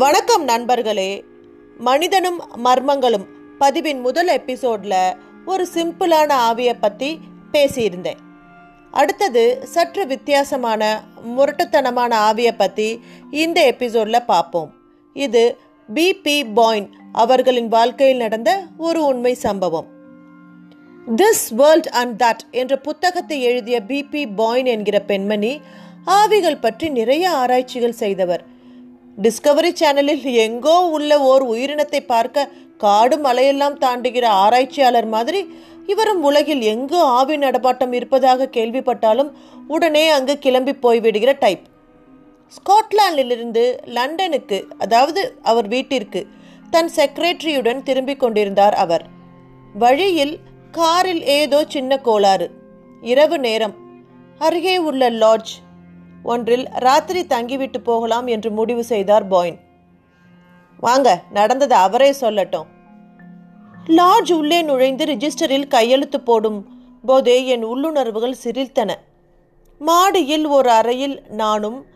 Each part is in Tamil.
வணக்கம் நண்பர்களே. மனிதனும் மர்மங்களும் பதிவின் முதல் எபிசோட்ல ஒரு சிம்பிளான ஆவியை பற்றி பேசியிருந்தேன். அடுத்தது சற்று வித்தியாசமான முரட்டுத்தனமான ஆவியை பற்றி இந்த எபிசோடில் பார்ப்போம். இது பிபி பாயின் அவர்களின் வாழ்க்கையில் நடந்த ஒரு உண்மை சம்பவம். திஸ் வேர்ல்ட் அண்ட் தட் என்ற புத்தகத்தை எழுதிய பிபி பாயின் என்கிற பெண்மணி ஆவிகள் பற்றி நிறைய ஆராய்ச்சிகள் செய்தவர். டிஸ்கவரி சேனலில் எங்கோ உள்ள ஓர் உயிரினத்தை பார்க்க காடு மலையெல்லாம் தாண்டுகிற ஆராய்ச்சியாளர் மாதிரி இவரும் உலகில் எங்கு ஆவி நடப்பாட்டம் இருப்பதாக கேள்விப்பட்டாலும் உடனே அங்கு கிளம்பி போய்விடுகிற டைப் ஸ்காட்லாண்டிலிருந்து லண்டனுக்கு அதாவது அவர் வீட்டிற்கு தன் செக்ரட்டரியுடன் திரும்பிக் கொண்டிருந்தார் அவர். வழியில் காரில் ஏதோ சின்ன கோளாறு. இரவு நேரம். அருகே உள்ள லாட்ஜ் ஒன்றில் ராத்திரி தங்கிவிட்டு போகலாம் என்று முடிவு செய்தார் பாயின். வாங்க நடந்தது அவரே சொல்லட்டும். லாட்ஜ் உள்ளே நுழைந்து ரிஜிஸ்டரில் கையெழுத்து போடும் போதே என் உள்ளுணர்வுகள் சிரித்தன. மாடியில் ஒரு அறையில் நானும்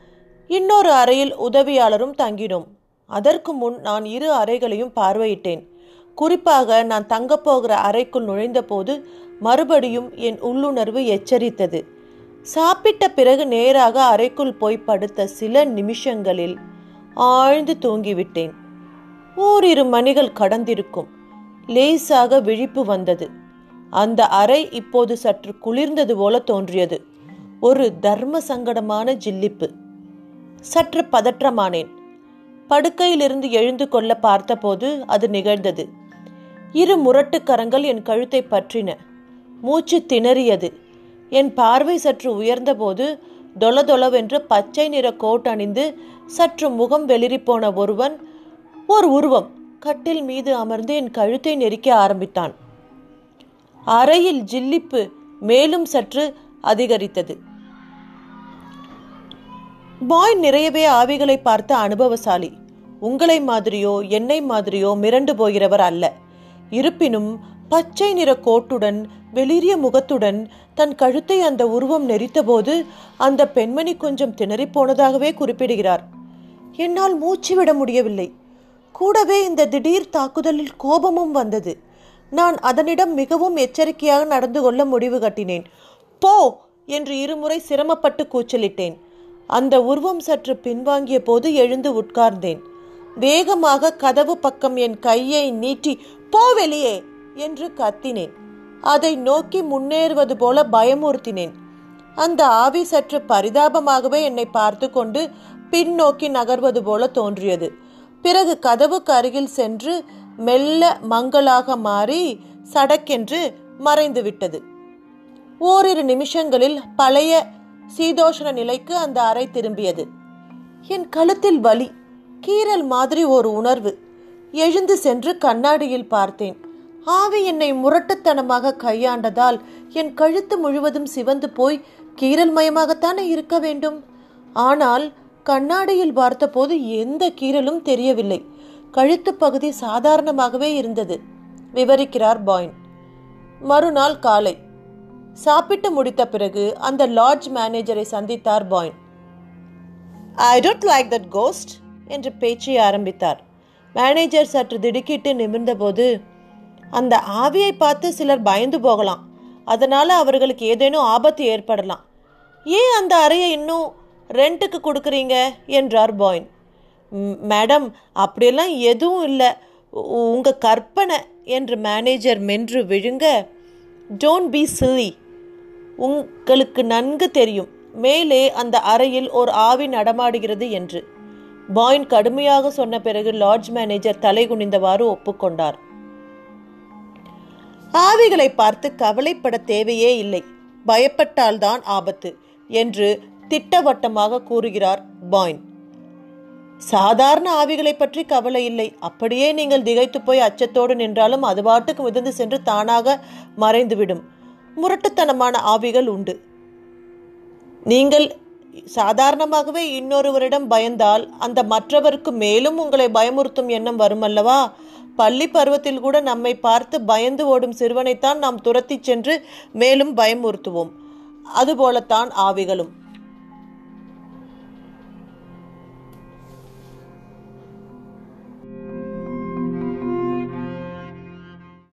இன்னொரு அறையில் உதவியாளரும் தங்கினோம். அதற்கு முன் நான் இரு அறைகளையும் பார்வையிட்டேன். குறிப்பாக நான் தங்கப்போகிற அறைக்குள் நுழைந்தபோது மறுபடியும் என் உள்ளுணர்வு எச்சரித்தது. சாப்பிட்ட பிறகு நேராக அறைக்குள் போய் படுத்த சில நிமிஷங்களில் ஆழ்ந்து தூங்கிவிட்டேன். ஓரிரு மணிகள் கடந்திருக்கும். லேசாக விழிப்பு வந்தது. அந்த அறை இப்போது சற்று குளிர்ந்தது போல தோன்றியது. ஒரு தர்ம சங்கடமான ஜில்லிப்பு. சற்று பதற்றமானேன். படுக்கையிலிருந்து எழுந்து கொள்ள பார்த்தபோது அது நிகழ்ந்தது. இரு முரட்டுக்கரங்கள் என் கழுத்தை பற்றின. மூச்சு திணறியது. என் பார்வை சற்று உயர்ந்தபோது தொளதொளவென்று பச்சை நிற கோட் அணிந்து சற்று முகம் வெளிரிப்போன ஒருவன் ஒரு உருவம் கட்டில் மீது அமர்ந்து என் கழுத்தை நெரிக்க ஆரம்பித்தான். அறையில் ஜில்லிப்பு மேலும் சற்று அதிகரித்தது. பாய் நிறையவே ஆவிகளை பார்த்த அனுபவசாலி உங்களை மாதிரியோ என்னை மாதிரியோ மிரண்டு போகிறவர் அல்ல. இருப்பினும் பச்சை நிற கோட்டுடன் வெளிரிய முகத்துடன் தன் கழுத்தை அந்த உருவம் நெரித்தபோது அந்த பெண்மணி கொஞ்சம் திணறி போனதாகவே குறிப்பிடுகிறார். என்னால் மூச்சு விட முடியவில்லை. கூடவே இந்த திடீர் தாக்குதலில் கோபமும் வந்தது. நான் அதனிடம் மிகவும் எச்சரிக்கையாக நடந்து கொள்ள முடிவு கட்டினேன். போ! என்று இருமுறை சிரமப்பட்டு கூச்சலிட்டேன். அந்த உருவம் சற்று பின்வாங்கிய போது எழுந்து உட்கார்ந்தேன். வேகமாக கதவு பக்கம் என் கையை நீட்டி போ வெளியே! என்று கத்தினேன். அதை நோக்கி முன்னேறுவது போல பயமுறுத்தினேன். அந்த ஆவி சற்று பரிதாபமாகவே என்னை பார்த்து கொண்டு பின்னோக்கி நகர்வது போல தோன்றியது. பிறகு கதவுக்கு அருகில் சென்று மெல்ல மங்களாக மாறி சடக்கென்று மறைந்து விட்டது. ஓரிரு நிமிஷங்களில் பழைய சீதோஷண நிலைக்கு அந்த அறை திரும்பியது. என் கழுத்தில் வலி கீறல் மாதிரி ஒரு உணர்வு. எழுந்து சென்று கண்ணாடியில் பார்த்தேன். ஆவி என்னை முரட்டுத்தனமாக கையாண்டதால் என் கழுத்து முழுவதும் சிவந்து போய் கீரல் மயமாகத்தானே இருக்க வேண்டும்? ஆனால் கண்ணாடியில் பார்த்தபோது எந்த கீறலும் தெரியவில்லை. கழுத்து பகுதி சாதாரணமாகவே இருந்தது. விவரிக்கிறார் பாயின். மறுநாள் காலை. சாப்பிட்டு முடித்த பிறகு அந்த லாட்ஜ் மேனேஜரை சந்தித்தார் பாயின். I don't like that ghost என்று பேச்சை ஆரம்பித்தார். மேனேஜர் சற்று திடுக்கிட்டு நிமிர்ந்தபோது அந்த ஆவியை பார்த்து சிலர் பயந்து போகலாம். அதனால அவர்களுக்கு ஏதேனும் ஆபத்து ஏற்படலாம். ஏன் அந்த அறையை இன்னும் ரெண்ட்டுக்கு கொடுக்குறீங்க? என்றார் பாயின். மேடம் அப்படியெல்லாம் எதுவும் இல்லை. உங்கள் கற்பனை என்று மேனேஜர் மென்று விழுங்க. டோன்ட் பி சில்லி உங்களுக்கு நன்கு தெரியும். மேலே அந்த அறையில் ஒரு ஆவி நடமாடுகிறது என்று. பாயின் கடுமையாக சொன்ன பிறகு லாட்ஜ் மேனேஜர் தலை குனிந்தவாறு ஒப்புக்கொண்டார். ஆவிகளை பார்த்து கவலைப்பட தேவையே இல்லை. பயப்பட்டால்தான் ஆபத்து என்று திட்டவட்டமாக கூறுகிறார் பாயின். சாதாரண ஆவிகளை பற்றி கவலை இல்லை. அப்படியே நீங்கள் திகைத்து போய் அச்சத்தோடு நின்றாலும் அது பாட்டுக்கு மிதந்து சென்று தானாக மறைந்துவிடும். முரட்டுத்தனமான ஆவிகள் உண்டு. நீங்கள் சாதாரணமாகவே இன்னொருவரிடம் பயந்தால் அந்த மற்றவருக்கு மேலும் உங்களை பயமுறுத்தும் எண்ணம் வருமல்லவா? பள்ளி பருவத்தில் கூட நம்மை பார்த்து பயந்து ஓடும் சிறுவனைத்தான் நாம் துரத்தி சென்று மேலும் பயமுறுத்துவோம். அதுபோலத்தான் ஆவிகளும்.